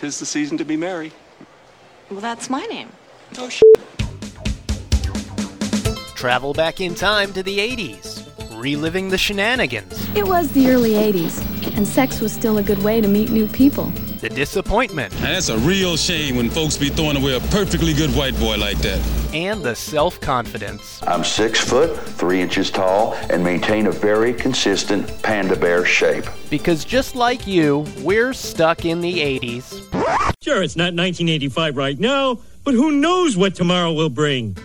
tis the season to be merry. Well, that's my name. Oh, sh- Travel back in time to the 80s, reliving the shenanigans, It was the early 80s, and sex was still a good way to meet new people. the disappointment, Now, that's a real shame when folks be throwing away a perfectly good white boy like that. And the self confidence. I'm six foot, three inches tall, and maintain a very consistent panda bear shape. Because just like you, we're stuck in the 80s. Sure, it's not 1985 right now, but who knows what tomorrow will bring?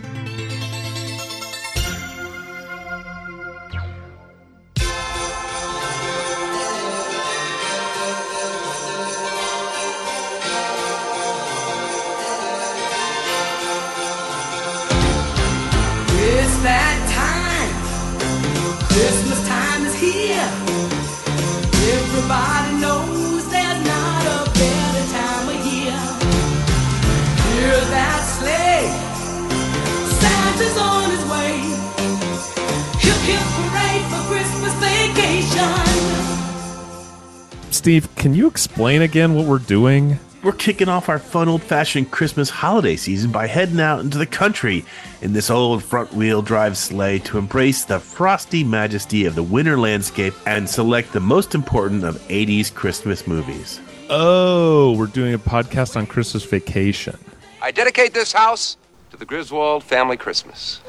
Steve, can you explain again what we're doing? We're kicking off our fun old fashioned Christmas holiday season by heading out into the country in this old front wheel drive sleigh to embrace the frosty majesty of the winter landscape and select the most important of 80s Christmas movies. Oh, we're doing a podcast on Christmas vacation. I dedicate this house to the Griswold family Christmas.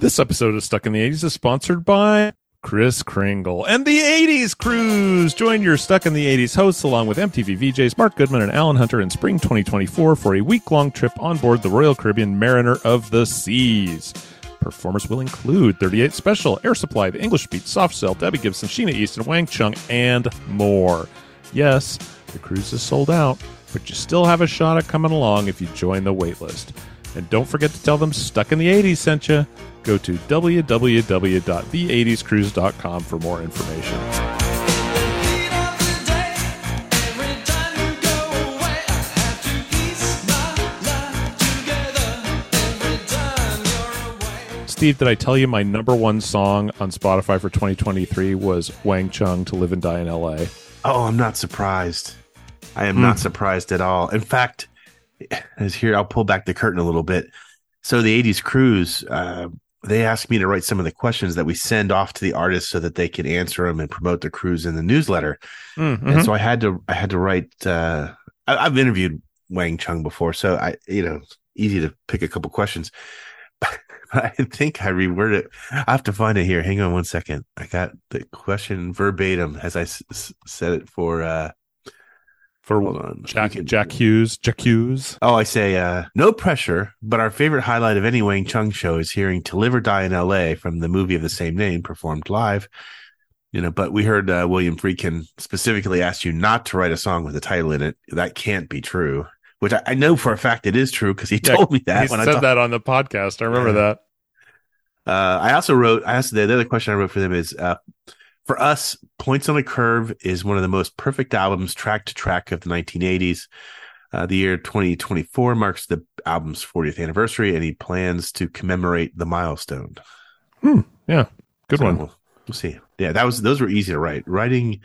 This episode of Stuck in the 80s is sponsored by Kris Kringle and the 80s Cruise. Join your Stuck in the 80s hosts along with MTV VJs Mark Goodman and Alan Hunter in spring 2024 for a week long trip on board the Royal Caribbean Mariner of the Seas. Performers will include 38 Special, Air Supply, The English Beat, Soft Cell, Debbie Gibson, Sheena Easton, Wang Chung, and more. Yes, the cruise is sold out, but you still have a shot at coming along if you join the waitlist. And don't forget to tell them Stuck in the 80s sent you. Go to www.the80scruise.com for more information. Steve, did I tell you my number one song on Spotify for 2023 was Wang Chung to Live and Die in LA? Oh, I'm not surprised. I am not hmm. surprised at all. In fact, as here, I'll pull back the curtain a little bit. So the 80s cruise, uh, they asked me to write some of the questions that we send off to the artists so that they can answer them and promote the cruise in the newsletter. Mm-hmm. And so I had to, I had to write, uh, I, I've interviewed Wang Chung before, so I, you know, easy to pick a couple questions. I think I reworded it. I have to find it here. Hang on one second. I got the question verbatim as I s- s- said it for, uh, For on. Jack, Jack Hues, Jack Hues. Oh, I say, uh, no pressure, but our favorite highlight of any Wang Chung show is hearing To Live or Die in LA from the movie of the same name performed live. You know, but we heard uh, William Friedkin specifically ask you not to write a song with a title in it. That can't be true, which I, I know for a fact it is true because he Yeah, told me that he when I said that on the podcast. I remember Yeah. that. Uh, I also wrote, I asked the, the other question I wrote for them is, uh, for us, Points on a Curve is one of the most perfect albums track to track of the 1980s. Uh, the year 2024 marks the album's 40th anniversary, and he plans to commemorate the milestone. Yeah, good So one. We'll, we'll see. Yeah, that was those were easy to write. Writing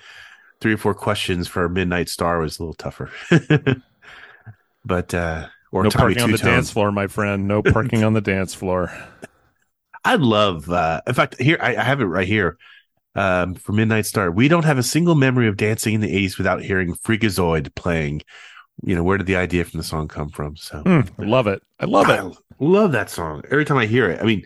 three or four questions for Midnight Star was a little tougher. but uh, or no Tommy parking on the dance floor, my friend. No parking on the dance floor. I'd love. Uh, in fact, here I, I have it right here. Um, for Midnight Star, we don't have a single memory of dancing in the '80s without hearing Freakazoid playing. You know, where did the idea from the song come from? So, Hmm, I love it. I love it. I love that song. Every time I hear it, I mean,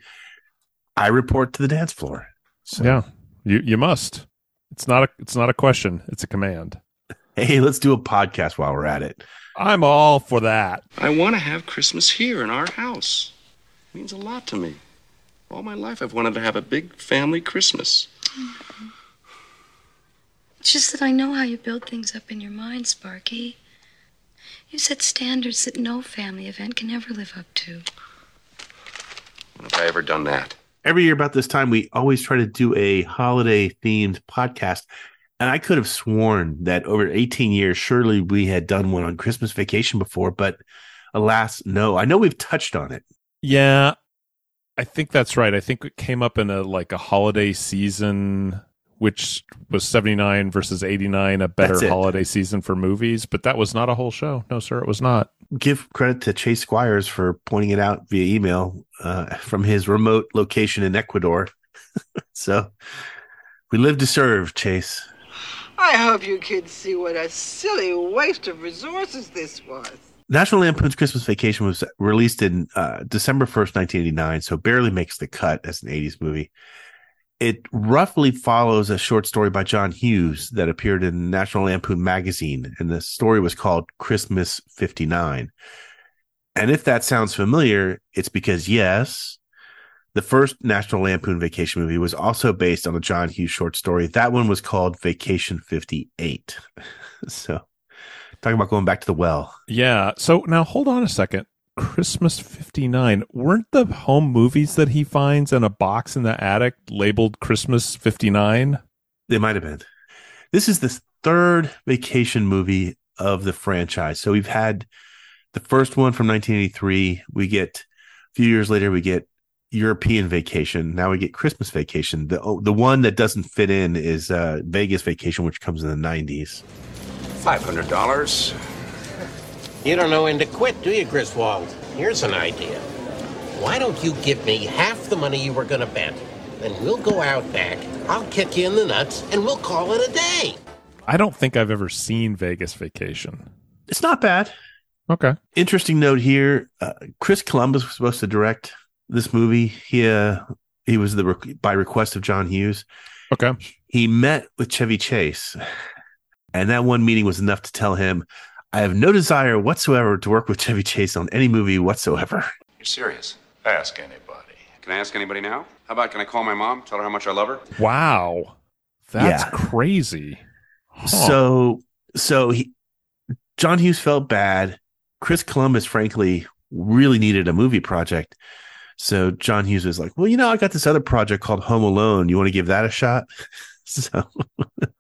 I report to the dance floor. So, Yeah, you you must. It's not a it's not a question. It's a command. hey, let's do a podcast while we're at it. I'm all for that. I want to have Christmas here in our house. It means a lot to me. All my life I've wanted to have a big family Christmas. It's just that I know how you build things up in your mind, Sparky. You set standards that no family event can ever live up to. When have I ever done that? every year about this time, we always try to do a holiday themed podcast. And I could have sworn that over 18 years, surely we had done one on Christmas vacation before, but alas, no. I know we've touched on it. Yeah, I think that's right. I think it came up in a like a holiday season which was 79 versus 89, a better holiday season for movies, but that was not a whole show. No, sir, it was not. Give credit to Chase Squires for pointing it out via email uh, from his remote location in Ecuador. so we live to serve, Chase. I hope you kids see what a silly waste of resources this was. National Lampoon's Christmas Vacation was released in uh, December 1st, 1989, so barely makes the cut as an 80s movie. It roughly follows a short story by John Hughes that appeared in National Lampoon magazine, and the story was called Christmas 59. And if that sounds familiar, it's because, yes, the first National Lampoon Vacation movie was also based on a John Hughes short story. That one was called Vacation 58. so, talking about going back to the well. Yeah. So now hold on a second. Christmas 59. Weren't the home movies that he finds in a box in the attic labeled Christmas 59? They might have been. This is the third vacation movie of the franchise. So we've had the first one from 1983. We get a few years later, we get European Vacation. Now we get Christmas Vacation. The oh, the one that doesn't fit in is uh, Vegas Vacation, which comes in the 90s. Five hundred dollars. You don't know when to quit, do you, Griswold? Here's an idea. Why don't you give me half the money you were going to bet? Then we'll go out back, I'll kick you in the nuts, and we'll call it a day. I don't think I've ever seen Vegas Vacation. It's not bad. Okay. Interesting note here: uh, Chris Columbus was supposed to direct this movie. He uh, he was the re- by request of John Hughes. Okay. He met with Chevy Chase, and that one meeting was enough to tell him, "I have no desire whatsoever to work with Chevy Chase on any movie whatsoever." You're serious? Ask anybody. Can I ask anybody now? How about can I call my mom? Tell her how much I love her? Wow. That's Yeah. crazy. Huh. So so he John Hughes felt bad. Chris Columbus, frankly, really needed a movie project. So John Hughes was like, "Well, you know, I got this other project called Home Alone. You want to give that a shot?" so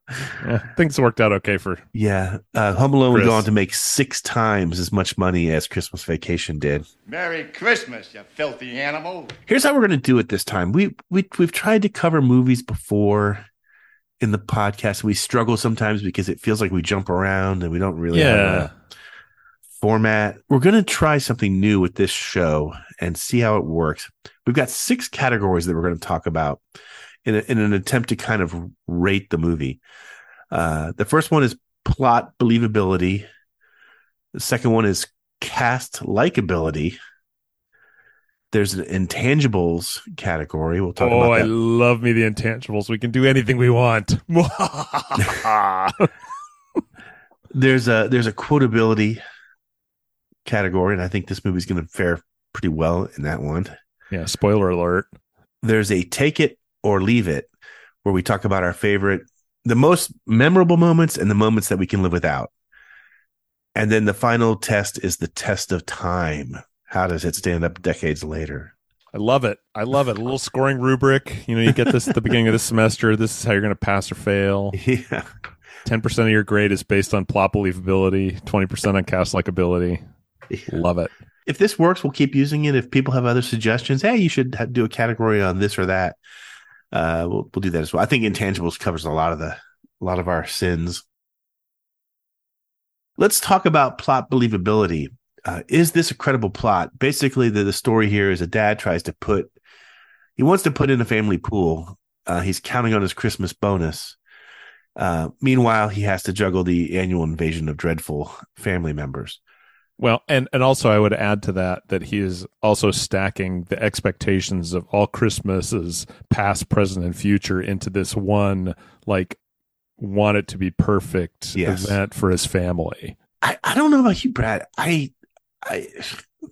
Yeah, things worked out okay for yeah, uh, Home Alone would Chris. go on to make six times as much money as Christmas Vacation did. Merry Christmas, you filthy animal. Here's how we're going to do it this time. We we we've tried to cover movies before in the podcast. We struggle sometimes because it feels like we jump around and we don't really have Yeah. a format. We're going to try something new with this show and see how it works. We've got six categories that we're going to talk about in, a, in an attempt to kind of rate the movie. Uh, the first one is plot believability. The second one is cast likability. There's an intangibles category. We'll talk Oh, about I love me the intangibles. We can do anything we want. There's a there's a quotability category, and I think this movie's going to fare pretty well in that one. yeah, spoiler alert. There's a take it or leave it, where we talk about our favorite, the most memorable moments, and the moments that we can live without. And then the final test is the test of time. How does it stand up decades later? I love it. I love it. A little scoring rubric. You know, you get this at the beginning of the semester. This is how you're going to pass or fail. Yeah. 10% of your grade is based on plot believability, 20% on cast likability. Love it. If this works, we'll keep using it. If people have other suggestions, hey, you should do a category on this or that. Uh, we'll we'll do that as well. I think intangibles covers a lot of the a lot of our sins. Let's talk about plot believability. Uh, is this a credible plot? Basically, the, the story here is a dad tries to put he wants to put in a family pool. Uh, he's counting on his Christmas bonus. Uh, meanwhile, he has to juggle the annual invasion of dreadful family members. Well, and and also I would add to that that he is also stacking the expectations of all Christmases, past, present, and future, into this one like want it to be perfect Yes. event for his family. I, I don't know about you, Brad. I, I,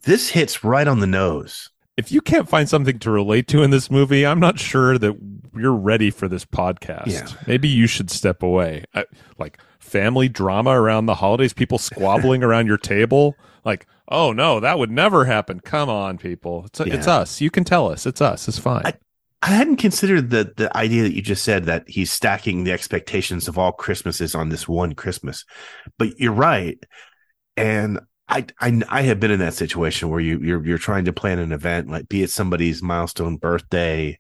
this hits right on the nose. If you can't find something to relate to in this movie, I'm not sure that you're ready for this podcast. Yeah. Maybe you should step away. I, like family drama around the holidays, people squabbling around your table. Like, oh no, that would never happen. Come on, people. It's it's us. You can tell us. It's us. It's fine. I, I hadn't considered the the idea that you just said that he's stacking the expectations of all Christmases on this one Christmas. But you're right, and I I, I have been in that situation where you you're you're trying to plan an event, like be it somebody's milestone birthday,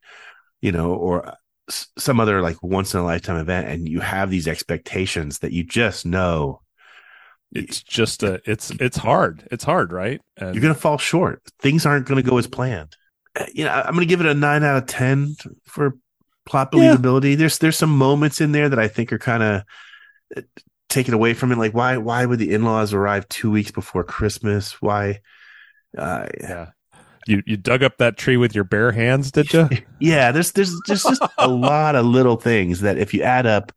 you know, or some other like once in a lifetime event, and you have these expectations that you just know It's just a it's it's hard. It's hard, right? And you're going to fall short. Things aren't going to go as planned. Uh, You know, I'm going to give it a nine out of ten for plot Yeah. believability. There's there's some moments in there that I think are kind of taken away from it. Like why why would the in laws arrive two weeks before Christmas? Why? Uh, yeah. You you dug up that tree with your bare hands, did you? yeah, there's there's there's just a lot of little things that if you add up,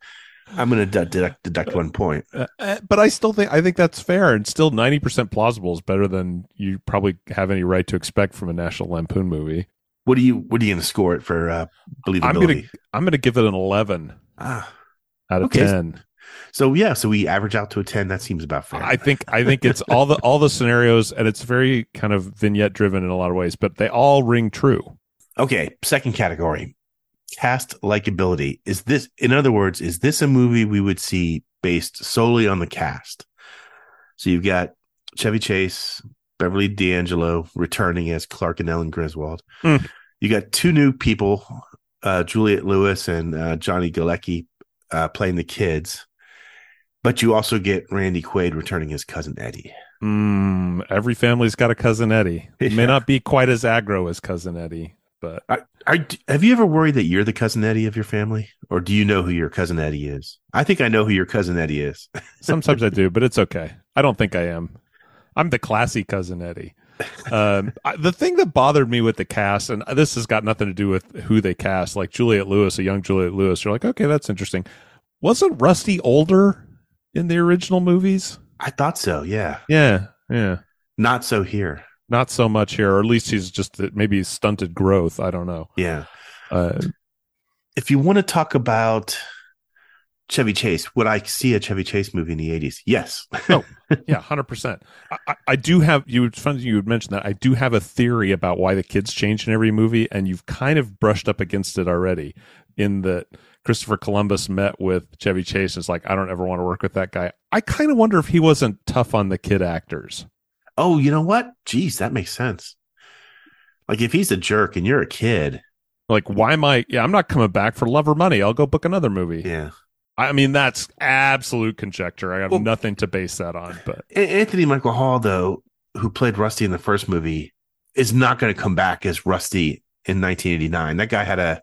I'm going to deduct deduct one point. Uh, uh, but I still think I think that's fair, and still ninety percent plausible is better than you probably have any right to expect from a National Lampoon movie. What do you what are you going to score it for uh, believability? I'm gonna I'm gonna give it an eleven Ah, out of okay. ten. So yeah, so we average out to a ten. That seems about fair. I think I think it's all the all the scenarios, and it's very kind of vignette driven in a lot of ways, but they all ring true. Okay, second category. Cast likability. Is this in other words, is this a movie we would see based solely on the cast? So you've got Chevy Chase, Beverly D'Angelo returning as Clark and Ellen Griswold. Mm. You got two new people, uh, Juliette Lewis and uh, Johnny Galecki uh, playing the kids. But you also get Randy Quaid returning as cousin Eddie. Mm, every family's got a cousin Eddie. It may not be quite as aggro as cousin Eddie, but have you ever worried that you're the cousin Eddie of your family, or do you know who your cousin Eddie is? I think I know who your cousin Eddie is. sometimes I do, but it's okay. I don't think I am. I'm the classy cousin Eddie. Um, I, the thing that bothered me with the cast, and this has got nothing to do with who they cast, like Juliette Lewis, a young Juliette Lewis. You're like, okay, that's interesting. Wasn't Rusty older in the original movies? I thought so. Yeah, Yeah, yeah. not so here. Not so much here, or at least he's just maybe stunted growth. I don't know. Yeah. Uh, If you want to talk about Chevy Chase, would I see a Chevy Chase movie in the '80s? Yes. oh, yeah, hundred percent. I, I- I do have you. It's funny you would mention that. I do have a theory about why the kids change in every movie, and you've kind of brushed up against it already. In that Christopher Columbus met with Chevy Chase, and it's like I don't ever want to work with that guy. I kind of wonder if he wasn't tough on the kid actors. oh, you know what? Geez, that makes sense. Like if he's a jerk and you're a kid, Like, why am I? Yeah, I'm not coming back for love or money. I'll go book another movie. yeah. I mean, that's absolute conjecture. I have Well- nothing to base that on. But Anthony Michael Hall, though, who played Rusty in the first movie, is not going to come back as Rusty in 1989. That guy had a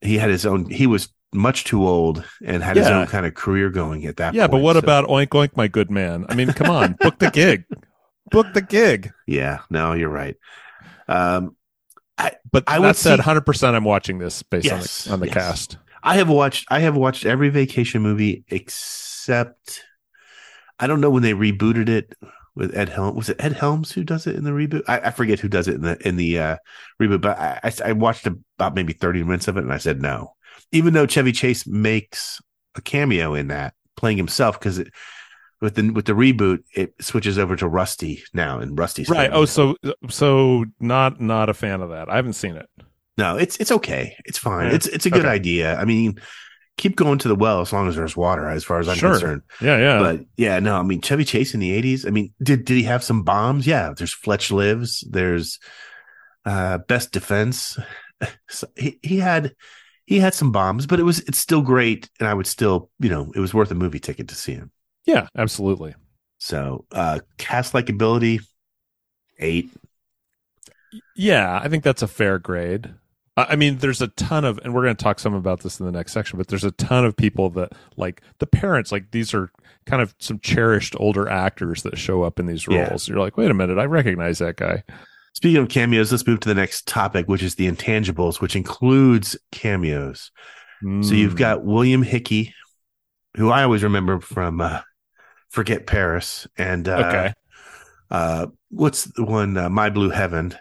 he had his own. He was much too old and had his own kind of career going at that. yeah, but what so- about Oink Oink, my good man? I mean, come on, book the gig. Book the gig. Yeah, no, you're right. Um, I, But I that would said, hundred percent, I'm watching this based Yes, on the on the yes. cast. I have watched. I have watched every vacation movie except. I don't know when they rebooted it with Ed Helms. Was it Ed Helms who does it in the reboot? I, I forget who does it in the in the uh, reboot. But I, I, I watched about maybe thirty minutes of it, and I said no. Even though Chevy Chase makes a cameo in that, playing himself, because it with the with the reboot, it switches over to Rusty now, and Rusty's Right. Oh, so so not not a fan of that. I haven't seen it. No, it's it's okay. It's fine. Yeah. It's it's a good Okay. idea. I mean, keep going to the well as long as there's water, as far as I'm Sure. concerned. Yeah, yeah. But yeah, no, I mean Chevy Chase in the eighties. I mean, did did he have some bombs? Yeah, there's Fletch Lives, there's uh Best Defense. So he he had he had some bombs, but it was it's still great, and I would still, you know, it was worth a movie ticket to see him. yeah, absolutely. So uh cast likability, eight. Yeah, I think that's a fair grade. I mean, there's a ton of, and we're going to talk some about this in the next section, but there's a ton of people that, like the parents, like these are kind of some cherished older actors that show up in these Yeah. roles. You're like, wait a minute, I recognize that guy. Speaking of cameos, let's move to the next topic, which is the intangibles, which includes cameos. So you've Mm. got William Hickey, who I always remember from uh, Forget Paris, and uh, Okay. uh, what's the one? Uh, My Blue Heaven.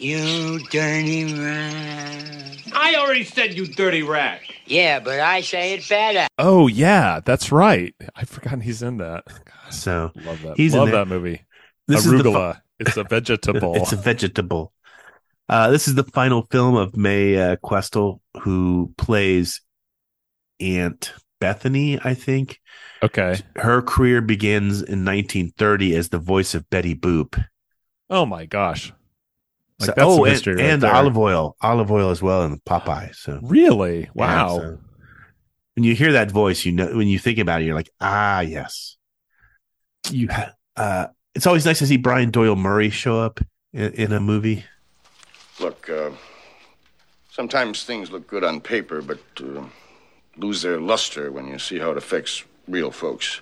You dirty rat. I already said you dirty rat. Yeah, but I say it better. Oh yeah, that's right. I've forgotten he's in that. So Love that. He's in Love there. that movie. This is the Arugula. fi- it's a vegetable. it's a vegetable. Uh, this is the final film of Mae uh, Questel, who plays Aunt Bethany, I think. okay. Her career begins in 1930 as the voice of Betty Boop. Oh my gosh. Like So- that's oh, and, right and Olive Oyl, Olive Oyl as well and Popeye. So Really? Yeah, Wow. so when you hear that voice, you know when you think about it, you're like, ah, yes. You, uh, it's always nice to see Brian Doyle Murray show up in, in a movie. Look, uh, sometimes things look good on paper, but uh, lose their luster when you see how it affects real folks.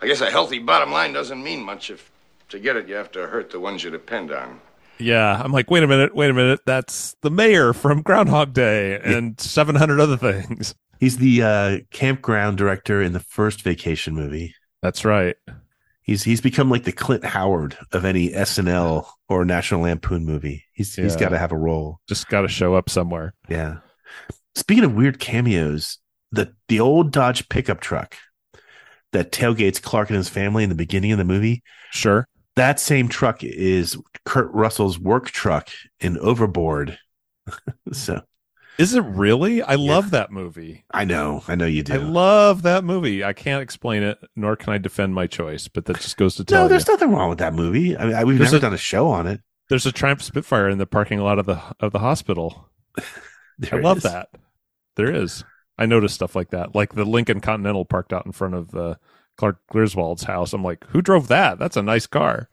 I guess a healthy bottom line doesn't mean much if to get it you have to hurt the ones you depend on. Yeah, I'm like, wait a minute, wait a minute. That's the mayor from Groundhog Day and 700 other things. He's the uh, campground director in the first Vacation movie. That's right. He's he's become like the Clint Howard of any SNL or National Lampoon movie. He's he's Yeah. got to have a role. Just got to show up somewhere. Yeah. Speaking of weird cameos, the the old Dodge pickup truck that tailgates Clark and his family in the beginning of the movie. Sure. That same truck is Kurt Russell's work truck in Overboard. so Is it really? I love that movie. I know, I know you do. I love that movie. I can't explain it, nor can I defend my choice, but that just goes to tell you. no, you. there's nothing wrong with that movie. I mean, I, we've There's never a- done a show on it. There's a Triumph Spitfire in the parking lot of the of the hospital. I love is. that. There is. I noticed stuff like that, like the Lincoln Continental parked out in front of uh, Clark Griswold's house. I'm like, who drove that? That's a nice car.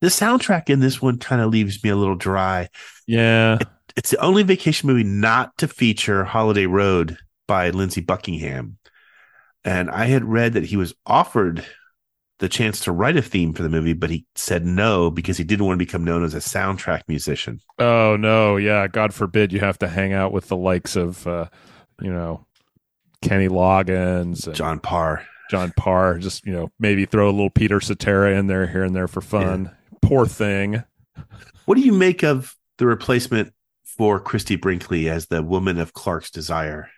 The soundtrack in this one kind of leaves me a little dry. Yeah, It's the only vacation movie not to feature Holiday Road by Lindsey Buckingham. And I had read that he was offered the chance to write a theme for the movie, but he said no because he didn't want to become known as a soundtrack musician. Oh no, yeah. God forbid you have to hang out with the likes of, uh, you know, Kenny Loggins, and John Parr. John Parr. Just you know, maybe throw a little Peter Cetera in there here and there for fun. Poor thing. What do you make of the replacement for Christie Brinkley as the woman of Clark's desire?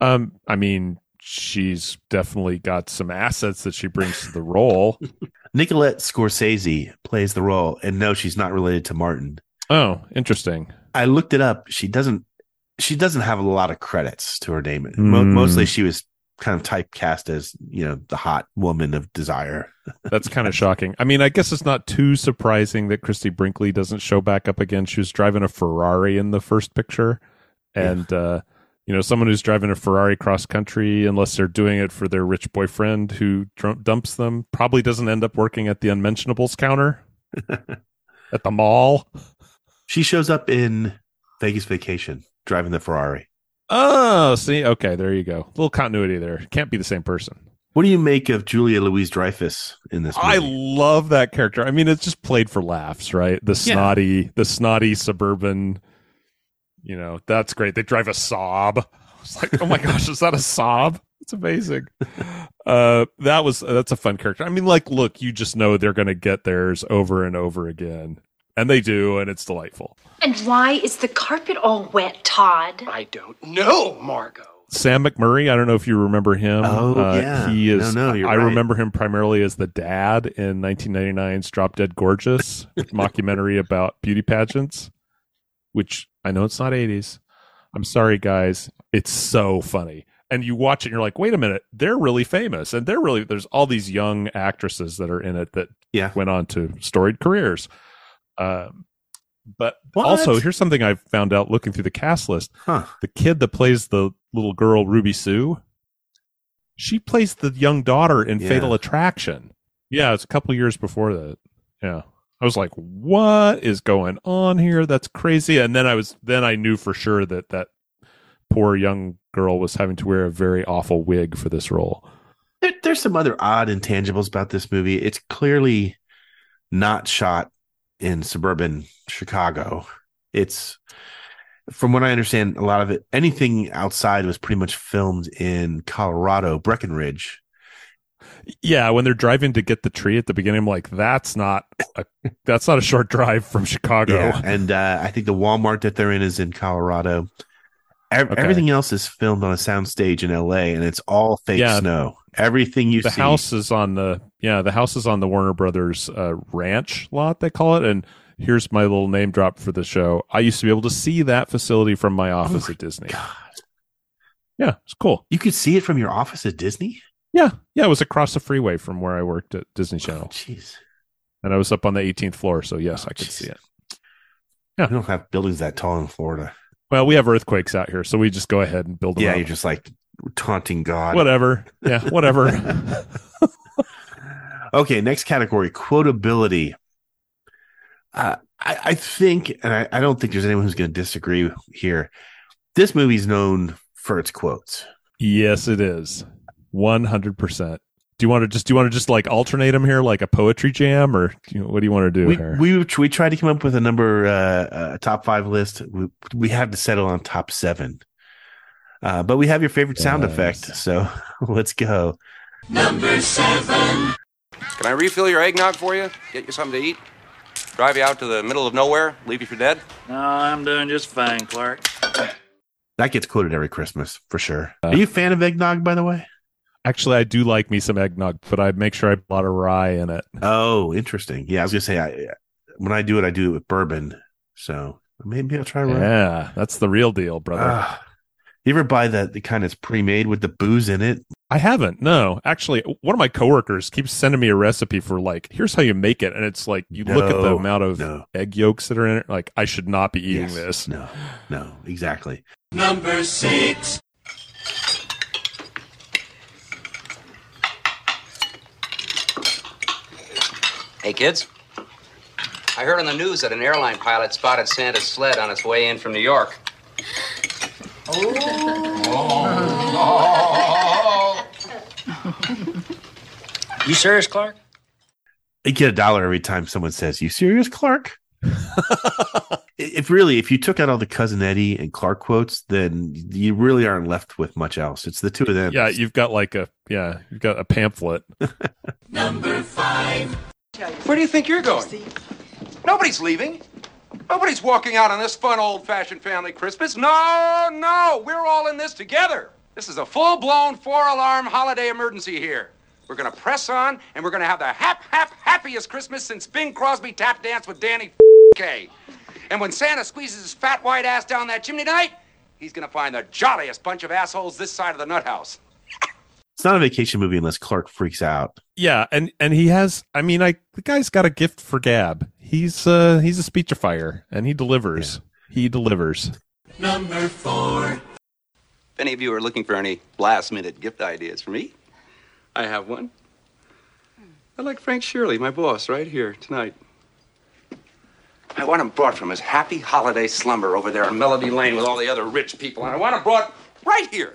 Um, I mean, she's definitely got some assets that she brings to the role. Nicolette Scorsese plays the role, and no, she's not related to Martin. Oh, interesting. I looked it up. She doesn't. She doesn't have a lot of credits to her name. Hmm. Mostly, she was kind of typecast as you know the hot woman of desire. That's kind of shocking. I mean, I guess it's not too surprising that Christie Brinkley doesn't show back up again. She was driving a Ferrari in the first picture, and uh, you know, someone who's driving a Ferrari cross country, unless they're doing it for their rich boyfriend who dumps them, probably doesn't end up working at the unmentionables counter at the mall. She shows up in Vegas Vacation driving the Ferrari. Oh, see, okay, there you go. little continuity there. Can't be the same person. What do you make of Julia Louis-Dreyfus in this? Movie? I love that character. I mean, it's just played for laughs, right? The Yeah. snotty, the snotty suburban. You know, that's great. They drive a Saab. It's like, oh my gosh, is that a Saab? It's amazing. Uh, that was that's a fun character. I mean, like, look, you just know they're going to get theirs over and over again, and they do, and it's delightful. And why is the carpet all wet, Todd? I don't know, Margot. Sam McMurray. I don't know if you remember him. Oh, Uh, yeah. he is. No, no, you're I right. remember him primarily as the dad in 1999's Drop Dead Gorgeous mockumentary about beauty pageants, which I know it's not 80s. I'm sorry, guys. It's so funny. And you watch it and you're like, wait a minute, they're really famous. And they're really, there's all these young actresses that are in it that Yeah. went on to storied careers. Um, but What? also, here's something I found out looking through the cast list Huh. the kid that plays the little girl Ruby Sue, she plays the young daughter in Yeah. Fatal Attraction. Yeah, it's a couple years before that. Yeah. I was like, what is going on here? That's crazy. And then I was then I knew for sure that that poor young girl was having to wear a very awful wig for this role. There, there's some other odd intangibles about this movie. It's clearly not shot in suburban Chicago. It's, from what I understand, a lot of it, anything outside was pretty much filmed in Colorado, Breckenridge. Yeah, when they're driving to get the tree at the beginning, I'm like, that's not a that's not a short drive from Chicago. Yeah, and uh, I think the Walmart that they're in is in Colorado. Okay. Everything else is filmed on a soundstage in L.A. and it's all fake Yeah. snow. Everything you the see, house is on the yeah the house is on the warner brothers uh, ranch lot they call it and here's my little name drop for the show i used to be able to see that facility from my office at disney God. yeah it's cool you could see it from your office at Disney. yeah yeah it was across the freeway from where i worked at disney channel Jeez. and i was up on the 18th floor so yes Oh, i could jeez. see it Yeah. We don't have buildings that tall in Florida. Well, we have earthquakes out here, so we just go ahead and build them. Yeah, up. you're just like taunting God. whatever. Yeah, whatever. Okay, next category quotability. Uh, I, I think, and I, I don't think there's anyone who's going to disagree here. This movie's known for its quotes. yes, it is. One hundred percent. Do you want to just do you want to just like alternate them here, like a poetry jam, or you know, what do you want to do We, here? we we tried to come up with a number, uh, a top five list. We, we had to settle on top seven. Uh, but we have your favorite sound effect, so let's go. Number seven. Can I refill your eggnog for you? Get you something to eat? Drive you out to the middle of nowhere? Leave you for dead? No, I'm doing just fine, Clark. That gets quoted every Christmas for sure. Uh, Are you a fan of eggnog, by the way? Actually, I do like me some eggnog, but I make sure I put a rye in it. Oh, interesting. Yeah, I was gonna say, I when I do it, I do it with bourbon. So maybe I'll try. rye. Yeah, that's the real deal, brother. Ah. you ever buy that the kind that's pre-made with the booze in it? I haven't. No, actually, one of my coworkers keeps sending me a recipe for like, here's how you make it, and it's like you look at the amount of no. egg yolks that are in it. Like, I should not be eating Yes. this. No, no, exactly. Number six. Hey, kids. I heard on the news that an airline pilot spotted Santa's sled on its way in from New York. Oh! You serious, Clark? You get a dollar every time someone says, "You serious, Clark?" if really, if you took out all the cousin Eddie and Clark quotes, then you really aren't left with much else. It's the two of them. Yeah, you've got like a yeah, you've got a pamphlet. Number five. Where do you think you're going? Nobody's leaving. Nobody's walking out on this fun old fashioned family Christmas. No, no, we're all in this together. This is a full blown four alarm holiday emergency here. We're gonna press on and we're gonna have the hap, hap, happiest Christmas since Bing Crosby tap danced with Danny Kaye. And when Santa squeezes his fat white ass down that chimney tonight, he's gonna find the jolliest bunch of assholes this side of the nut house. It's not a vacation movie unless Clark freaks out. Yeah, and and he has. I mean, I the guy's got a gift for gab. He's uh he's a speechifier, and he delivers. He delivers. Number four. If any of you are looking for any last minute gift ideas for me, I have one. I like Frank Shirley, my boss, right here tonight. I want him brought from his happy holiday slumber over there on Melody Lane with all the other rich people, and I want him brought right here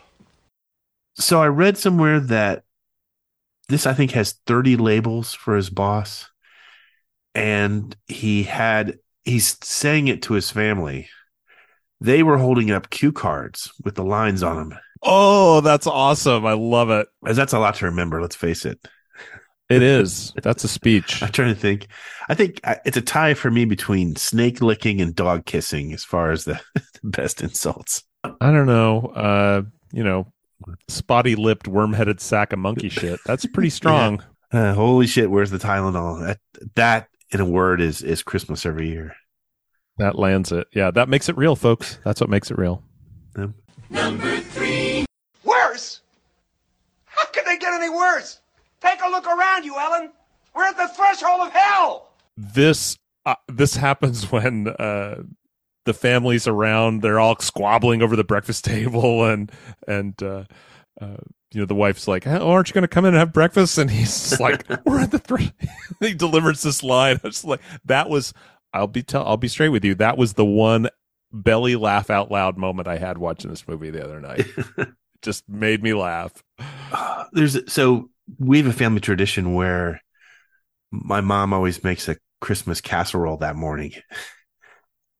So I read somewhere that this I think has 30 labels for his boss and he had he's saying it to his family. They were holding up cue cards with the lines on them. Oh, that's awesome! I love it. As that's a lot to remember, let's face it. It is. That's a speech. I'm trying to think. I think uh, it's a tie for me between snake licking and dog kissing as far as the, the best insults. I don't know. Uh, you know, spotty lipped, worm headed sack of monkey shit. That's pretty strong. Uh, holy shit, where's the Tylenol? That, that in a word is is Christmas every year. That lands it. Yeah, that makes it real, folks. That's what makes it real. Number three. Worse? How could they get any worse? Take a look around you, Ellen. We're at the threshold of hell. This uh, this happens when uh, the families around. They're all squabbling over the breakfast table, and and uh, uh, you know the wife's like, oh, "Aren't you going to come in and have breakfast?" And he's like, "We're at the." Thre-. he delivers this line. I was like, "That was." I'll be tell. I'll be straight with you. That was the one belly laugh out loud moment I had watching this movie the other night. just made me laugh. There's so we have a family tradition where my mom always makes a Christmas casserole that morning.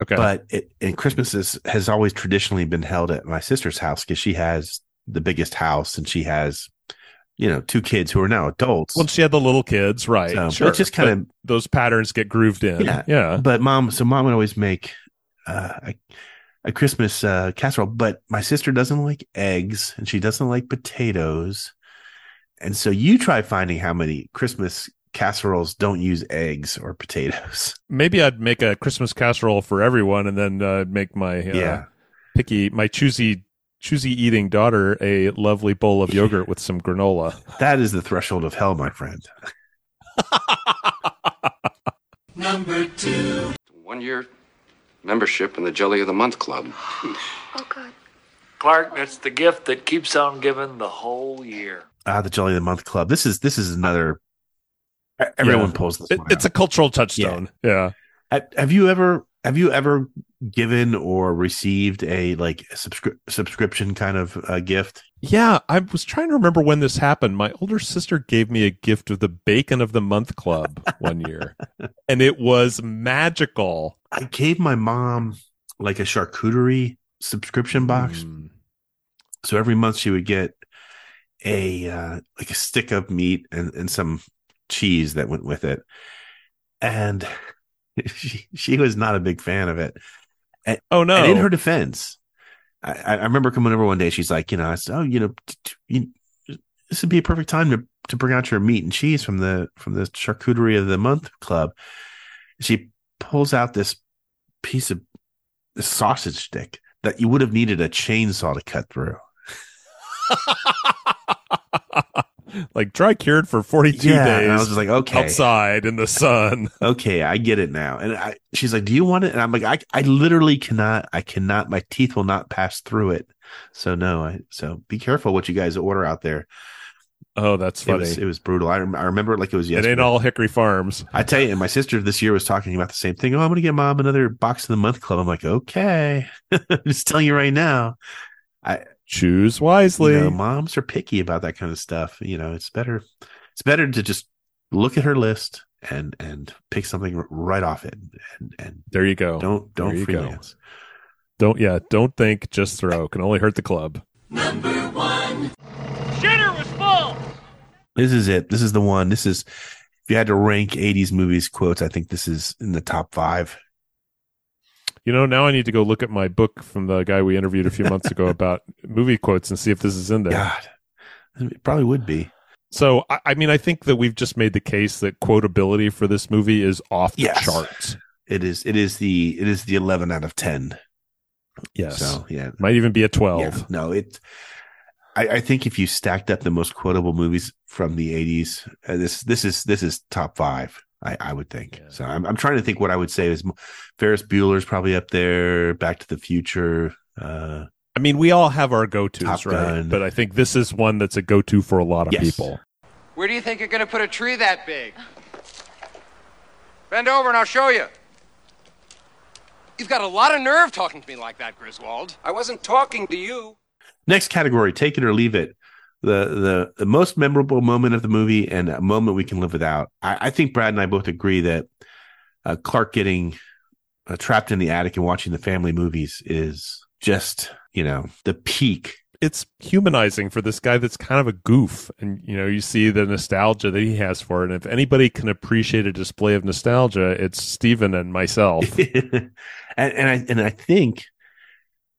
Okay. But it, and Christmas is, has always traditionally been held at my sister's house because she has the biggest house and she has, you know, two kids who are now adults. Well, she had the little kids, right? So, sure. it's just kind of those patterns get grooved in. yeah, yeah. But mom, so mom would always make. Uh, I, a Christmas uh, casserole, but my sister doesn't like eggs and she doesn't like potatoes. And so you try finding how many Christmas casseroles don't use eggs or potatoes. Maybe I'd make a Christmas casserole for everyone, and then uh, make my uh, Yeah. picky, my choosy, choosy eating daughter a lovely bowl of yogurt with some granola. That is the threshold of hell, my friend. Number two. One year membership in the Jelly of the Month Club. Oh, God. Clark, that's the gift that keeps on giving the whole year. Ah, the Jelly of the Month Club. This is this is another. Everyone Yeah. pulls this. It- it's a cultural touchstone. Yeah. Ha- Have you ever have you ever given or received a like subscri- subscription kind of uh, gift? Yeah, I was trying to remember when this happened. My older sister gave me a gift of the Bacon of the Month Club one year, and it was magical. I gave my mom like a charcuterie subscription box. Mm. So every month she would get a uh, like a stick of meat and, and some cheese that went with it. And she she was not a big fan of it. And, Oh no! and in her defense, I, I I remember coming over one day. She's like, you know, I said, oh, you know, t- t- you, this would be a perfect time to to bring out your meat and cheese from the from the charcuterie of the month club. She pulls out this piece of this sausage stick that you would have needed a chainsaw to cut through. like dry cured for 42 Yeah, days. and I was just like, okay. outside in the sun. Okay, I get it now. And I, she's like, "Do you want it?" And I'm like, "I, I literally cannot. I cannot. My teeth will not pass through it." So no. I, so be careful what you guys order out there. Oh, that's It funny. was, it was brutal. I, rem- I remember it like it was yesterday. it ain't all Hickory Farms. I tell you, and my sister this year was talking about the same thing. Oh, I'm going to get mom another box of the month club. I'm like, okay, I'm just telling you right now. I Choose wisely. you know, moms are picky about that kind of stuff. You know, it's better. It's better to just look at her list and and pick something right off it. And and there you go. don't don't you go. freelance. Don't yeah. Don't think. Just throw. Can only hurt the club. Number one. Shitter was full. This is it. This is the one. This is if you had to rank '80s movies quotes, I think this is in the top five. You know, now I need to go look at my book from the guy we interviewed a few months ago about movie quotes and see if this is in there. God, it probably would be. So, I, I mean, I think that we've just made the case that quotability for this movie is off the Yes. charts. It is. It is the. It is the 11 out of 10. Yes. So yeah, Might even be a 12. Yeah, no, it. I, I think if you stacked up the most quotable movies from the '80s, uh, this this is this is top five. I, I would think. So I'm I'm trying to think what I would say is Ferris Bueller's probably up there. Back to the Future. Uh, I mean, we all have our go tos, right? Gun. But I think this is one that's a go to for a lot of Yes. people. Where do you think you're going to put a tree that big? Bend over and I'll show you. You've got a lot of nerve talking to me like that, Griswold. I wasn't talking to you. next category, take it or leave it. The the the most memorable moment of the movie and a moment we can live without. I, I think Brad and I both agree that uh, Clark getting uh, trapped in the attic and watching the family movies is just you know the peak It's humanizing for this guy that's kind of a goof. And, you know, you see the nostalgia that he has for it. And if anybody can appreciate a display of nostalgia, it's Steven and myself. and, and I and I think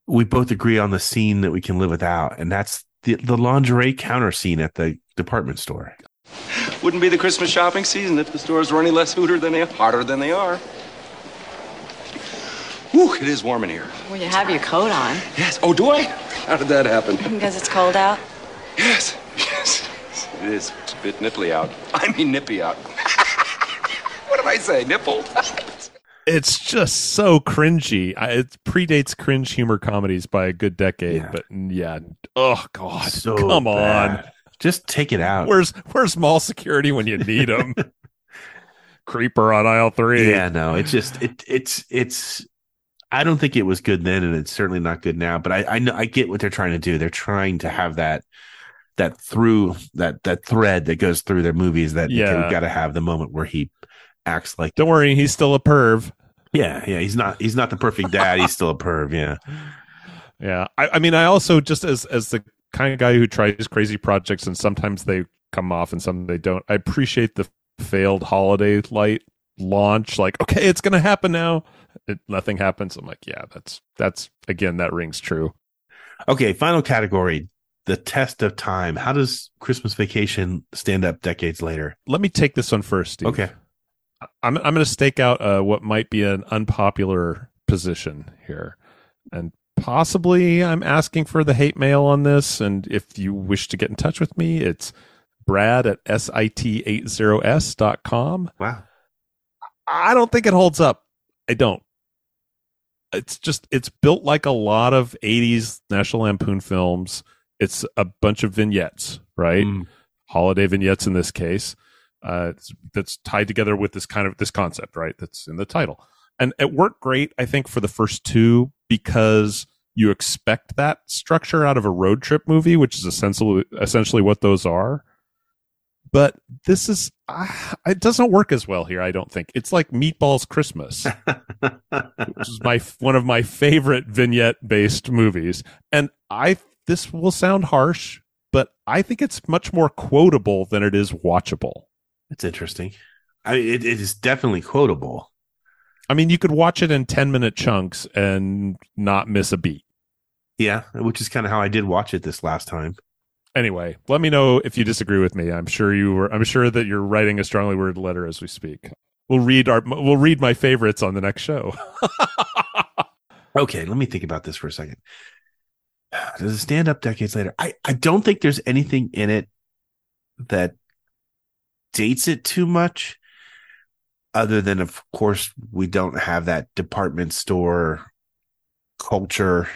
we both agree on the scene that we can live without, and that's the the lingerie counter scene at the department store. Wouldn't be the Christmas shopping season if the stores were any less hooter than they hotter than they are. Whew, it is warm in here. Well, you have your coat on Yes. Oh, do I? How did that happen? because it's cold out. Yes. Yes. It is. It's a bit nipply out. I mean nippy out. what did I say? Nipple? it's just so cringy. I, it predates cringe humor comedies by a good decade. Yeah. But yeah. Oh, God. So Come on. just take it out. Where's where's mall security when you need them? Creeper on aisle three. Yeah, no, it's just it it's it's I don't think it was good then and it's certainly not good now, but I I know I get what they're trying to do. They're trying to have that that through that that thread that goes through their movies that okay, Yeah. we've got to have the moment where he acts like Don't worry, he's still a perv. yeah, yeah, he's not he's not the perfect dad, he's still a perv, yeah. Yeah. I, I mean, I also just as as the kind of guy who tries crazy projects and sometimes they come off and some they don't. I appreciate the failed holiday light launch. Like, okay, it's gonna happen now. it, nothing happens. I'm like, yeah, that's that's again that rings true. Okay, final category: the test of time. How does Christmas Vacation stand up decades later? Let me take this one first. Steve. Okay. I'm I'm going to stake out uh, what might be an unpopular position here, and possibly I'm asking for the hate mail on this. And if you wish to get in touch with me, it's Brad at sit80s.com. Wow. I don't think it holds up. I don't. It's just it's built like a lot of 80s National Lampoon films. It's a bunch of vignettes, right? Mm. Holiday vignettes in this case. Uh, that's tied together with this kind of this concept, right? That's in the title. And it worked great, I think, for the first two because you expect that structure out of a road trip movie, which is essentially essentially what those are. But this is uh, it doesn't work as well here. I don't think it's like Meatballs Christmas, which is my one of my favorite vignette based movies. And I this will sound harsh, but I think it's much more quotable than it is watchable. It's interesting. I mean, it, it is definitely quotable. I mean, you could watch it in 10 minute chunks and not miss a beat. Yeah, which is kind of how I did watch it this last time. Anyway, let me know if you disagree with me. I'm sure you were I'm sure that you're writing a strongly worded letter as we speak. We'll read our we'll read my favorites on the next show. okay, let me think about this for a second. Does it stand up decades later? I, I don't think there's anything in it that dates it too much other than of course we don't have that department store culture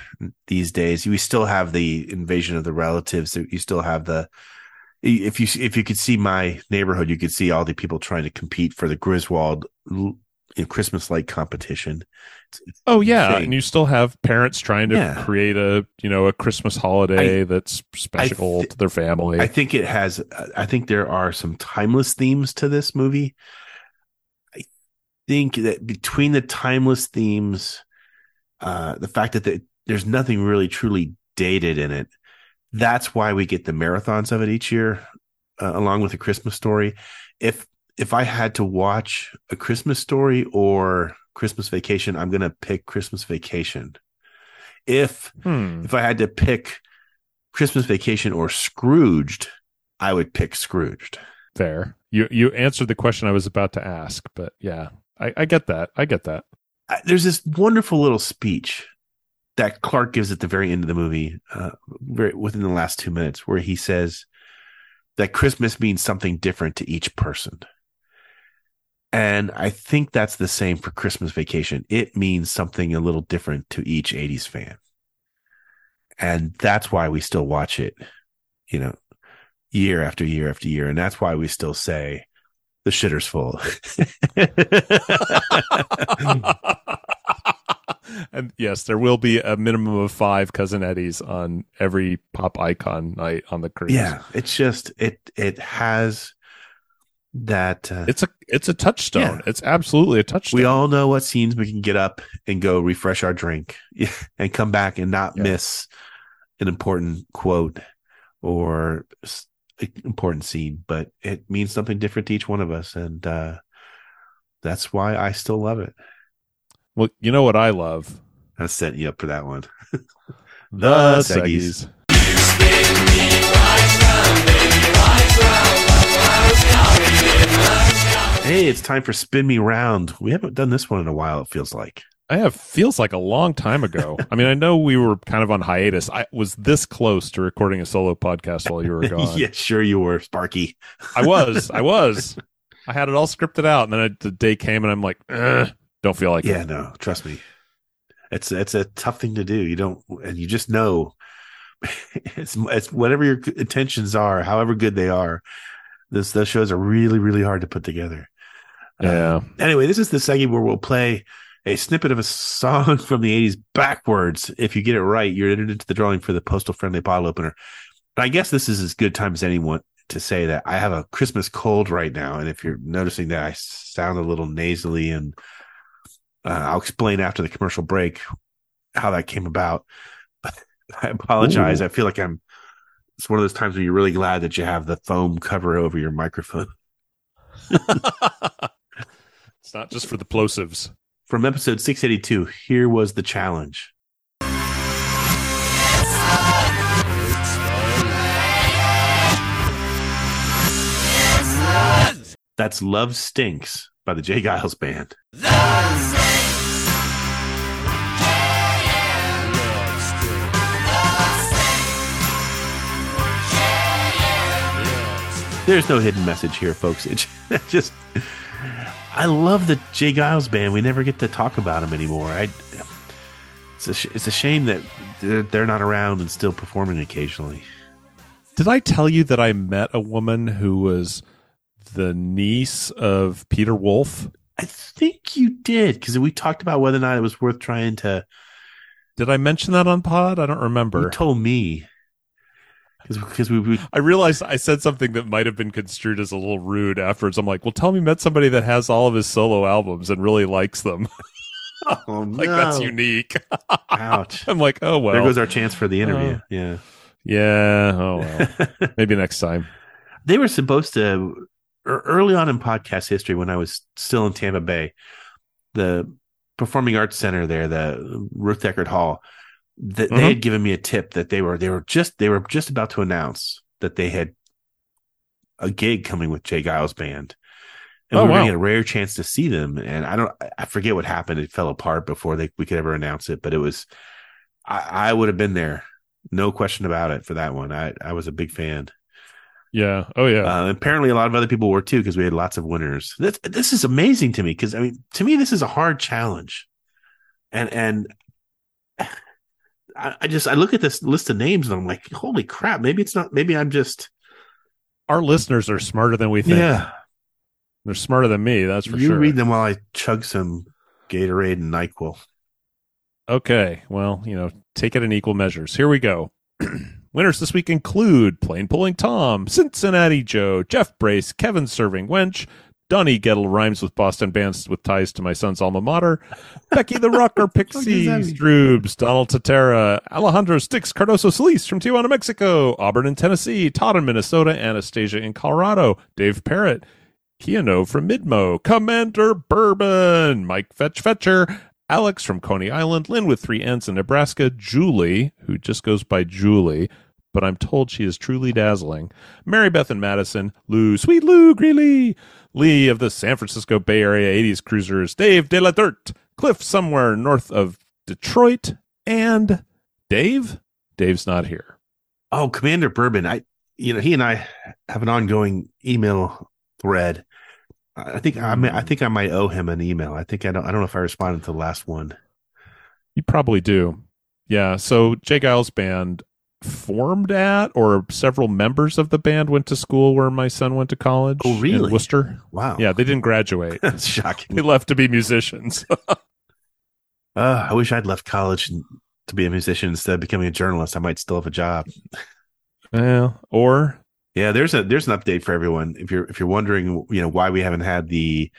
these days. We still have the invasion of the relatives. You still have the if you if you could see my neighborhood you could see all the people trying to compete for the griswold christmas light competition oh yeah and you still have parents trying to Yeah. create a you know a christmas holiday I- that's special thi- to their family I think it has. I think there are some timeless themes to this movie. I think that between the timeless themes, uh, the fact that the, there's nothing really truly dated in it, that's why we get the marathons of it each year, uh, along with a Christmas story. If if I had to watch a Christmas story or Christmas Vacation, I'm gonna pick Christmas Vacation. If Hmm. if I had to pick Christmas Vacation or Scrooged, I would pick Scrooged. Fair. You you answered the question I was about to ask, but yeah, I, I get that. I get that. There's this wonderful little speech that Clark gives at the very end of the movie, uh, very, within the last two minutes, where he says that Christmas means something different to each person. And I think that's the same for Christmas Vacation. It means something a little different to each 80s fan. And that's why we still watch it, you know, year after year after year. And that's why we still say the shitter's full. and yes, there will be a minimum of five cousin Eddies on every pop icon night on the cruise. yeah, it's just it it has that uh, It's a it's a touchstone. Yeah. It's absolutely a touchstone. we all know what scenes we can get up and go refresh our drink and come back and not Yeah. miss an important quote or important scene, but it means something different to each one of us, and uh, that's why I still love it. well, you know what I love? I set you up for that one. The Seggies. Seggies. Hey, it's time for Spin Me Round. We haven't done this one in a while, it feels like. I have feels like a long time ago. I mean, I know we were kind of on hiatus. I was this close to recording a solo podcast while you were gone. yeah, sure you were, Sparky. I was. I was. I had it all scripted out, and then I, the day came, and I'm like, don't feel like yeah, it. no, trust me. It's it's a tough thing to do. You don't, and you just know it's it's whatever your intentions are, however good they are. This those shows are really really hard to put together. Yeah. Anyway, this is the segment where we'll play a snippet of a song from the 80s backwards. If you get it right, you're entered into the drawing for the postal friendly bottle opener. But I guess this is as good time as anyone to say that I have a Christmas cold right now. And if you're noticing that I sound a little nasally, and uh, I'll explain after the commercial break how that came about. I apologize. Ooh. I feel like I'm. It's one of those times when you're really glad that you have the foam cover over your microphone. It's not just for the plosives. from episode 682, here was the challenge. That's Love Stinks by the J. Geils Band. There's no hidden message here, folks. It just, I love the J. Geils Band. We never get to talk about them anymore. I, it's a, sh- it's a shame that they're, they're not around and still performing occasionally. Did I tell you that I met a woman who was the niece of Peter Wolf? I think you did because we talked about whether or not it was worth trying to. Did I mention that on pod? I don't remember. You told me because we, we, I realized I said something that might have been construed as a little rude afterwards. I'm like, well, tell me, met somebody that has all of his solo albums and really likes them. Oh, like that's unique. Ouch. I'm like, oh well. there goes our chance for the interview. Uh, yeah. Yeah. Oh well. Maybe next time. They were supposed to er- early on in podcast history when I was still in Tampa Bay, the Performing Arts Center there, the Ruth Eckerd Hall, that Mhm. they had given me a tip that they were they were just they were just about to announce that they had a gig coming with J. Geils band. And Oh, we were wow. gonna get a rare chance to see them. And I don't I forget what happened. It fell apart before they we could ever announce it, but it was I, I would have been there. No question about it for that one. I, I was a big fan. Yeah. Oh yeah. Uh, apparently, a lot of other people were too because we had lots of winners. This, this is amazing to me because I mean, to me, this is a hard challenge, and and I, I just I look at this list of names and I'm like, holy crap! Maybe it's not. Maybe I'm just Our listeners are smarter than we think. yeah. They're smarter than me. That's for you sure. You read them while I chug some Gatorade and Nyquil. Okay. Well, you know, take it in equal measures. Here we go. Winners this week include Plain Pulling Tom, Cincinnati Joe, Jeff Brace, Kevin Serving Wench, Gettle rhymes with Boston bands with ties to my son's alma mater, Becky the Rocker, Pixie, that mean? Stroobs, Donald Tatera, Alejandro Sticks, Cardoso Solis from Tijuana, Mexico, Auburn in Tennessee, Todd in Minnesota, Anastasia in Colorado, Dave Parrott, Keano from Midmo, Commander Bourbon, Mike Fetch Fetcher, Alex from Coney Island, Lynn with three N's in Nebraska, Julie, who just goes by Julie, but I'm told she is truly dazzling, Mary Beth and Madison, Lou, sweet Lou Greeley, Lee of the San Francisco Bay Area 80s Cruisers, Dave De La Dirt, Cliff somewhere north of Detroit, and Dave? Dave's not here. Oh, Commander Bourbon. I, you know, he and I have an ongoing email thread. I think I, may, I think I might owe him an email. I think I don't. I don't know if I responded to the last one. You probably do. Yeah. So J. Geils band formed at or several members of the band went to school where my son went to college. Oh, really? In Worcester. Wow. Yeah, they didn't graduate. That's shocking. they left to be musicians. Uh, I wish I'd left college to be a musician instead of becoming a journalist. I might still have a job. well, or Yeah, there's a there's an update for everyone. If you're if you're wondering, you know, why we haven't had the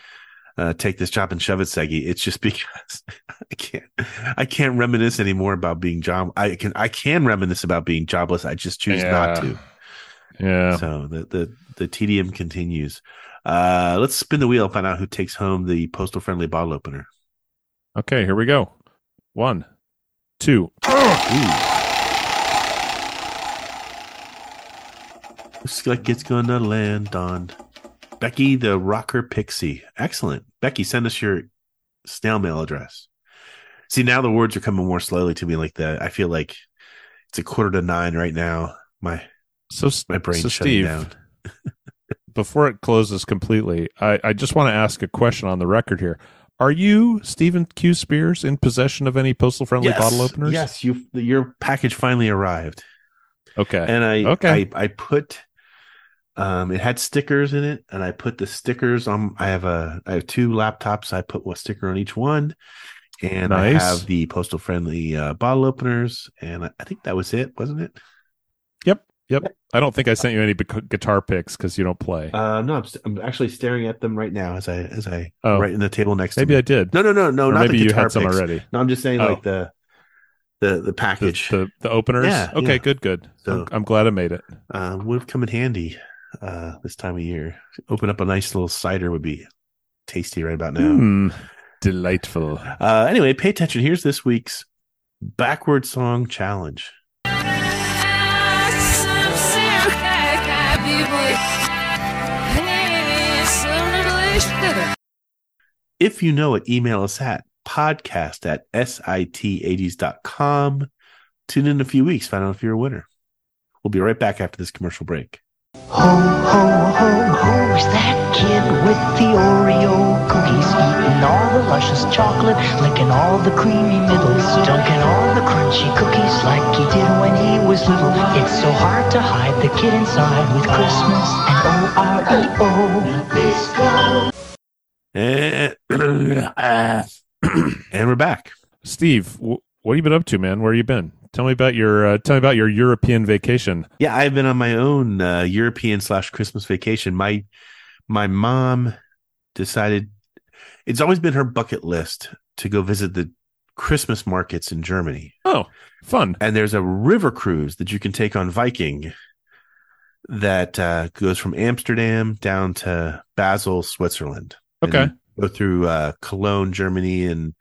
uh, take this job and shove it seggy, it's just because I can't I can't reminisce anymore about being job. I can I can reminisce about being jobless. I just choose not to. yeah. So the the the TDM continues. Uh, let's spin the wheel, and find out who takes home the postal friendly bottle opener. Okay, here we go. One, two. Looks like it's gonna land on Becky the Rocker Pixie. Excellent. Becky, send us your snail mail address. See, now the words are coming more slowly to me like that. I feel like it's a quarter to nine right now. My So my brain's so shutting Steve, down. before it closes completely, I, I just want to ask a question on the record here. Are you, Stephen Q. Spears, in possession of any postal friendly Yes, bottle openers? Yes, you your package finally arrived. Okay. And I Okay. I, I put um it had stickers in it and I put the stickers on I have a I have two laptops. I put one sticker on each one. And I have the postal friendly uh, bottle openers and I, I think that was it, wasn't it? Yep. Yep. I don't think I sent you any guitar picks because you don't play. Uh no, I'm, st- I'm actually staring at them right now as I as I Oh. right in the table next Maybe to me. Maybe I did. No, no, no, no, Or not maybe the you had some picks. already. No, I'm just saying Oh. like the the the The, package. the, the openers? Yeah, okay, yeah. good, good. So- I'm, I'm glad I made it. uh, would have come in handy uh, this time of year. Open up a nice little cider would be tasty right about now. Hmm. Delightful. Uh, anyway, pay attention. Here's this week's backward song challenge. If you know it, email us at podcast at sit80s.com. Tune in a few weeks, find out if you're a winner. We'll be right back after this commercial break. Ho, ho, ho, who's that kid with the Oreo cookies? Eating all the luscious chocolate, licking all the creamy middles, dunking all the crunchy cookies like he did when he was little. It's so hard to hide the kid inside with Christmas and O-R-E-O. Let's go. And, and we're back. Steve, what have you been up to, man? Where you been? Tell me about your uh, tell me about your European vacation. Yeah, I've been on my own uh, European slash Christmas vacation. My my mom decided it's always been her bucket list to go visit the Christmas markets in Germany. Oh, fun! And there's a river cruise that you can take on Viking that uh, goes from Amsterdam down to Basel, Switzerland. Okay. go through uh, Cologne, Germany, and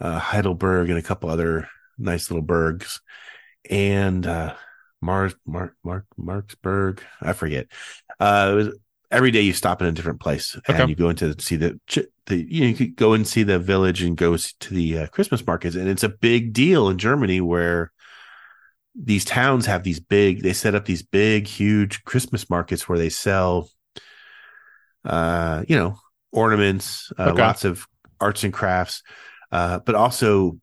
uh, Heidelberg, and a couple other nice little burgs, and uh, Mars, Mark, Mark, Marksburg. I forget. Uh, it was every day you stop in a different place, and Okay. you go into see the the you know you could go and see the village and go to the uh, Christmas markets, and it's a big deal in Germany where these towns have these big they set up these big huge christmas markets where they sell uh you know ornaments uh, Okay. lots of arts and crafts uh but also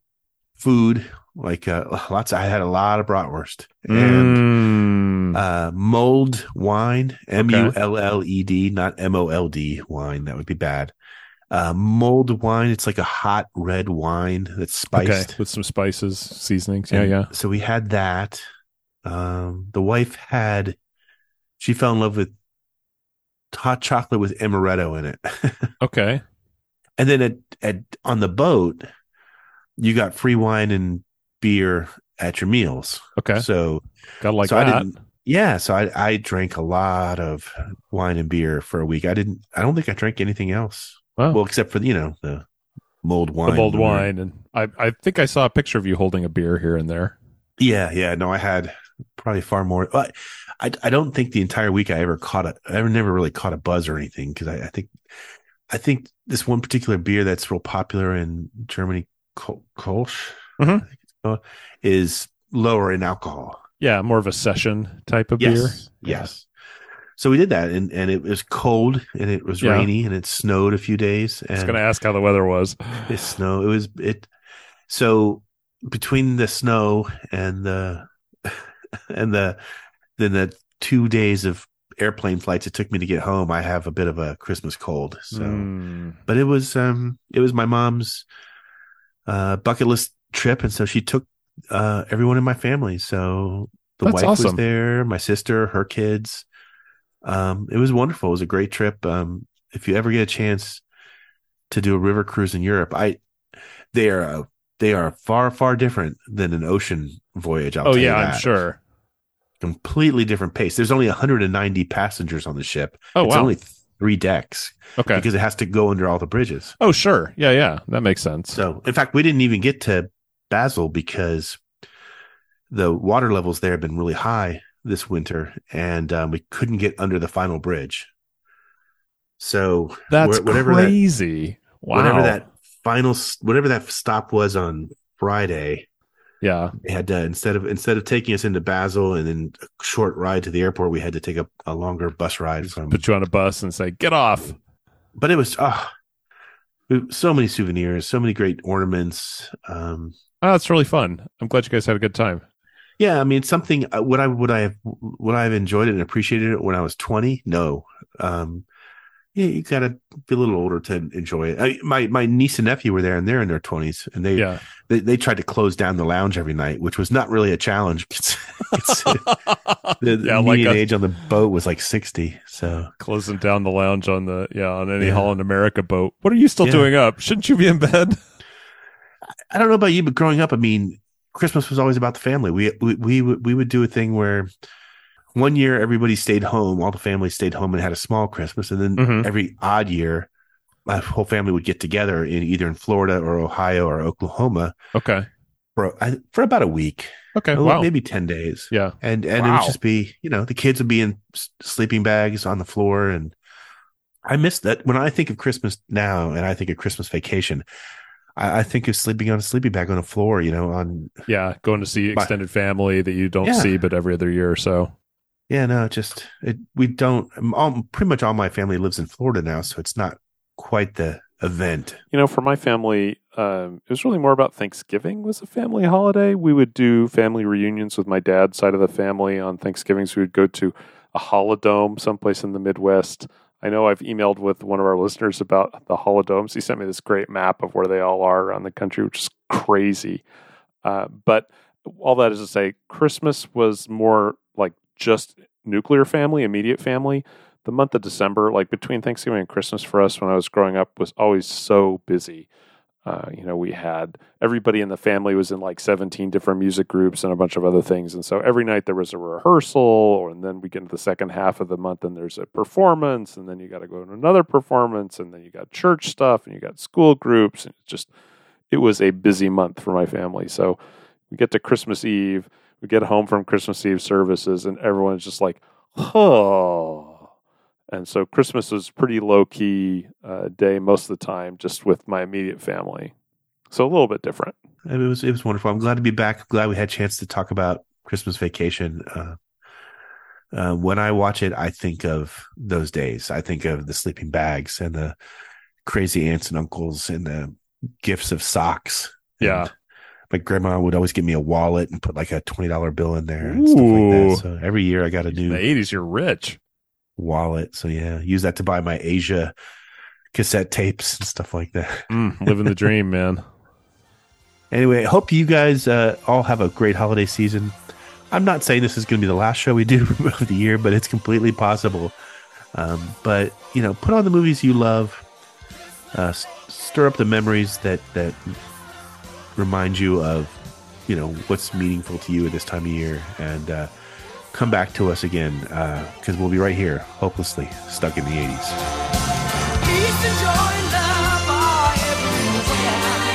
food like uh lots i had a lot of bratwurst and Mm, uh mulled wine m-u-l-l-e-d not m-o-l-d wine that would be bad uh mulled wine it's like a hot red wine that's okay, spiced with some spices, seasonings. Yeah, and yeah. So we had that. Um, the wife had, she fell in love with hot chocolate with amaretto in it. Okay. and then at, at, on the boat, you got free wine and beer at your meals. Okay. So, Gotta like so I that. didn't, yeah. So I, I drank a lot of wine and beer for a week. I didn't, I don't think I drank anything else. Wow. Well, except for, you know, the mulled wine. the when wine, and I I think I saw a picture of you holding a beer here and there. Yeah, yeah. No, I had probably far more. I, I, I don't think the entire week I ever caught a, I ever never really caught a buzz or anything because I, I think, I think this one particular beer that's real popular in Germany, Kol- Kolsch, Mhm. I think it's called, is lower in alcohol. Yeah, more of a session type of beer. Yes, yes. So we did that, and and it was cold, and it was Yeah. rainy, and it snowed a few days. And I was going to ask how the weather was. it snow. It was it. So between the snow and the and the then the two days of airplane flights it took me to get home, I have a bit of a Christmas cold. So, Mm. but it was um it was my mom's uh bucket list trip, and so she took uh everyone in my family. So the That's wife was there, my sister, her kids. Um, it was wonderful. It was a great trip. Um, if you ever get a chance to do a river cruise in Europe, I they are uh, they are far far different than an ocean voyage. I'll oh yeah, I'm sure. Completely different pace. There's only 190 passengers on the ship. Oh, it's wow. only three decks. Okay. because it has to go under all the bridges. Oh sure, yeah, yeah, that makes sense. So, in fact, we didn't even get to Basel because the water levels there have been really high this winter, and um, we couldn't get under the final bridge. So That's wh- whatever that- crazy. wow. whatever that final, whatever that stop was on Friday, Yeah. they had to instead of instead of taking us into Basel and then a short ride to the airport, we had to take a, a longer bus ride from. Put you on a bus and say, "Get off." But it was ah, so many souvenirs, so many great ornaments. Um, Oh, that's really fun. I'm glad you guys had a good time. Yeah, I mean something. uh, Would I would I have would I have enjoyed it and appreciated it when I was twenty? No. Um, yeah, you gotta be a little older to enjoy it. I, my my niece and nephew were there, and they're in their twenties, and they, Yeah. they they tried to close down the lounge every night, which was not really a challenge. It's, it's, the Yeah, like median a- age on the boat was like sixty. So Closing down the lounge on the yeah on any Yeah. Holland America boat. What are you still Yeah. doing up? Shouldn't you be in bed? I don't know about you, but growing up, I mean, Christmas was always about the family. We we we would we would do a thing where one year everybody stayed home, all the family stayed home and had a small Christmas, and then Mhm. every odd year, my whole family would get together in either in Florida or Ohio or Oklahoma. Okay. For I, for about a week. Okay, A- wow. maybe ten days. Yeah. and and it would just be you know the kids would be in sleeping bags on the floor, and I miss that. When I think of Christmas now, and I think of Christmas vacation, I, I think of sleeping on a sleeping bag on a floor. You know, on Yeah, going to see My- extended family that you don't Yeah. see but every other year or so. Yeah, no, just it, we don't. All, pretty much all my family lives in Florida now, so it's not quite the event. You know, for my family, um, it was really more about Thanksgiving was a family holiday. We would do family reunions with my dad's side of the family on Thanksgivings. We would go to a Holidome someplace in the Midwest. I know I've emailed with one of our listeners about the Holidomes. He sent me this great map of where they all are around the country, which is crazy. Uh, but all that is to say, Christmas was more like just nuclear family, immediate family. The month of December, like between Thanksgiving and Christmas for us when I was growing up, was always so busy. Uh, you know, we had everybody in the family was in like 17 different music groups and a bunch of other things. And so every night there was a rehearsal, and then we get into the second half of the month and there's a performance, and then you got to go to another performance, and then you got church stuff, and you got school groups. And just, it was a busy month for my family. So we get to Christmas Eve, we get home from Christmas Eve services, and everyone's just like, oh. And so Christmas was pretty low key uh, day most of the time, just with my immediate family. So a little bit different. It was it was wonderful. I'm glad to be back. Glad we had a chance to talk about Christmas vacation. Uh, uh, when I watch it, I think of those days. I think of the sleeping bags and the crazy aunts and uncles and the gifts of socks. Yeah. And my grandma would always give me a wallet and put like a twenty dollar bill in there and stuff like Ooh. that. So every year I got a new In the 80s, you're rich. Wallet. So yeah, use that to buy my Asia cassette tapes and stuff like that. Mm, living the dream, man. Anyway, I hope you guys uh, all have a great holiday season. I'm not saying this is going to be the last show we do of the year, but it's completely possible. Um, but you know, put on the movies you love. Uh, s- stir up the memories that that remind you of you know what's meaningful to you at this time of year, and uh, come back to us again uh, because we'll be right here, hopelessly stuck in the '80s. Peace and joy and love are everywhere.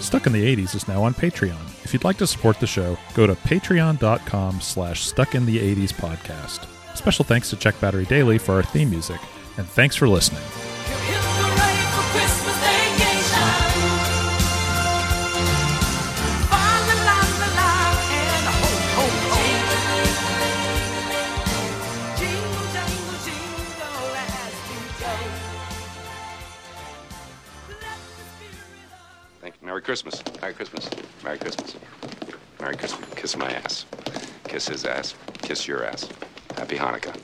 Stuck in the 80s is now on Patreon. If you'd like to support the show, go to patreon.com slash stuck in the 80s podcast. Special thanks to Check Battery Daily for our theme music, and thanks for listening. Christmas. Merry Christmas. Merry Christmas. Merry Christmas. Kiss my ass. Kiss his ass. Kiss your ass. Happy Hanukkah.